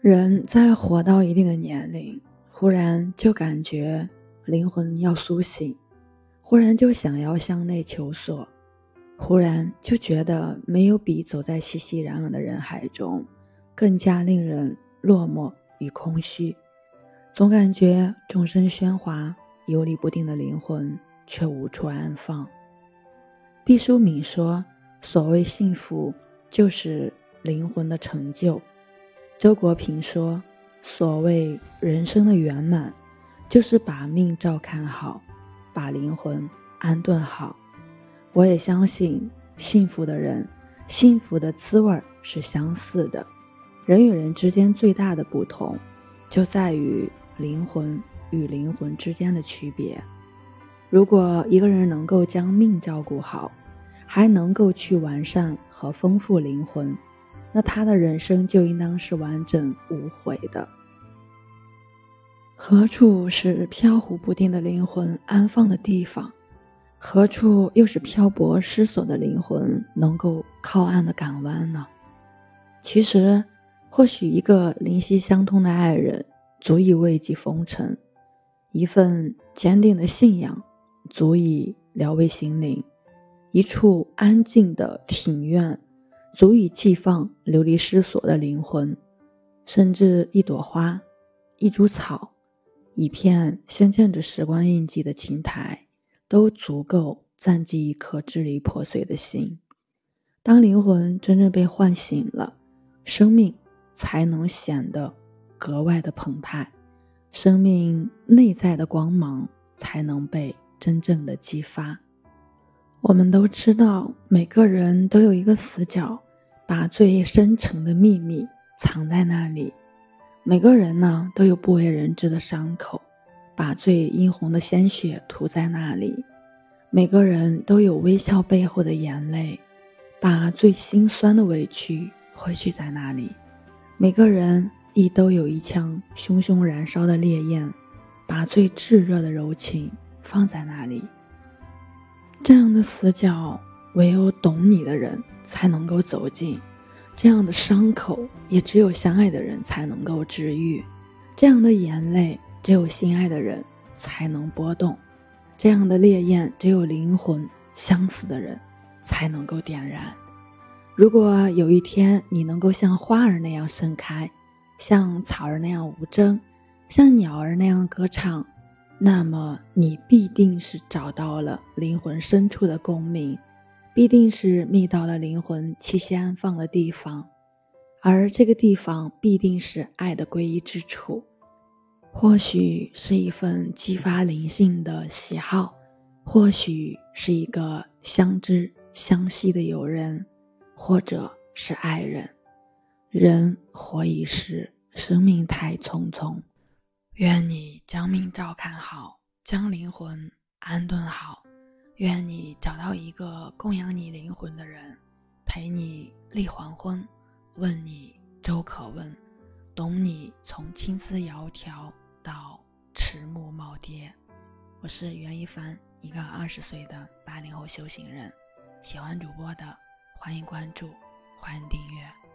人在活到一定的年龄，忽然就感觉灵魂要苏醒，忽然就想要向内求索，忽然就觉得没有比走在熙熙攘攘的人海中更加令人落寞与空虚。总感觉众生喧哗，游离不定的灵魂却无处安放。毕淑敏说：“所谓幸福，就是灵魂的成就。”周国平说：“所谓人生的圆满，就是把命照看好，把灵魂安顿好。”我也相信，幸福的人，幸福的滋味是相似的。人与人之间最大的不同，就在于灵魂与灵魂之间的区别。如果一个人能够将命照顾好，还能够去完善和丰富灵魂。那他的人生就应当是完整无悔的。何处是飘忽不定的灵魂安放的地方？何处又是漂泊失所的灵魂能够靠岸的港湾呢？其实，或许一个灵犀相通的爱人足以慰藉风尘，一份坚定的信仰足以疗慰心灵，一处安静的庭院。足以寄放流离失所的灵魂，甚至一朵花、一株草、一片镶嵌着时光印记的青苔，都足够暂寄一颗支离破碎的心。当灵魂真正被唤醒了，生命才能显得格外的澎湃，生命内在的光芒才能被真正的激发。我们都知道，每个人都有一个死角，把最深沉的秘密藏在那里。每个人呢，都有不为人知的伤口，把最殷红的鲜血涂在那里。每个人都有微笑背后的眼泪，把最心酸的委屈汇聚在那里。每个人亦都有一腔熊熊燃烧的烈焰，把最炙热的柔情放在那里。这样的死角，唯有懂你的人才能够走进；这样的伤口，也只有相爱的人才能够治愈；这样的眼泪，只有心爱的人才能波动；这样的烈焰，只有灵魂相似的人才能够点燃。如果有一天你能够像花儿那样盛开，像草儿那样无争，像鸟儿那样歌唱。那么你必定是找到了灵魂深处的共鸣，必定是觅到了灵魂栖息安放的地方，而这个地方必定是爱的归依之处。或许是一份激发灵性的喜好，或许是一个相知相惜的友人，或者是爱人。人活一世，生命太匆匆。愿你将命照看好，将灵魂安顿好。愿你找到一个供养你灵魂的人，陪你立黄昏，问你粥可温，懂你从青丝窈窕到迟暮耄耋。我是袁一凡，一个二十岁的八零后修行人。喜欢主播的，欢迎关注，欢迎订阅。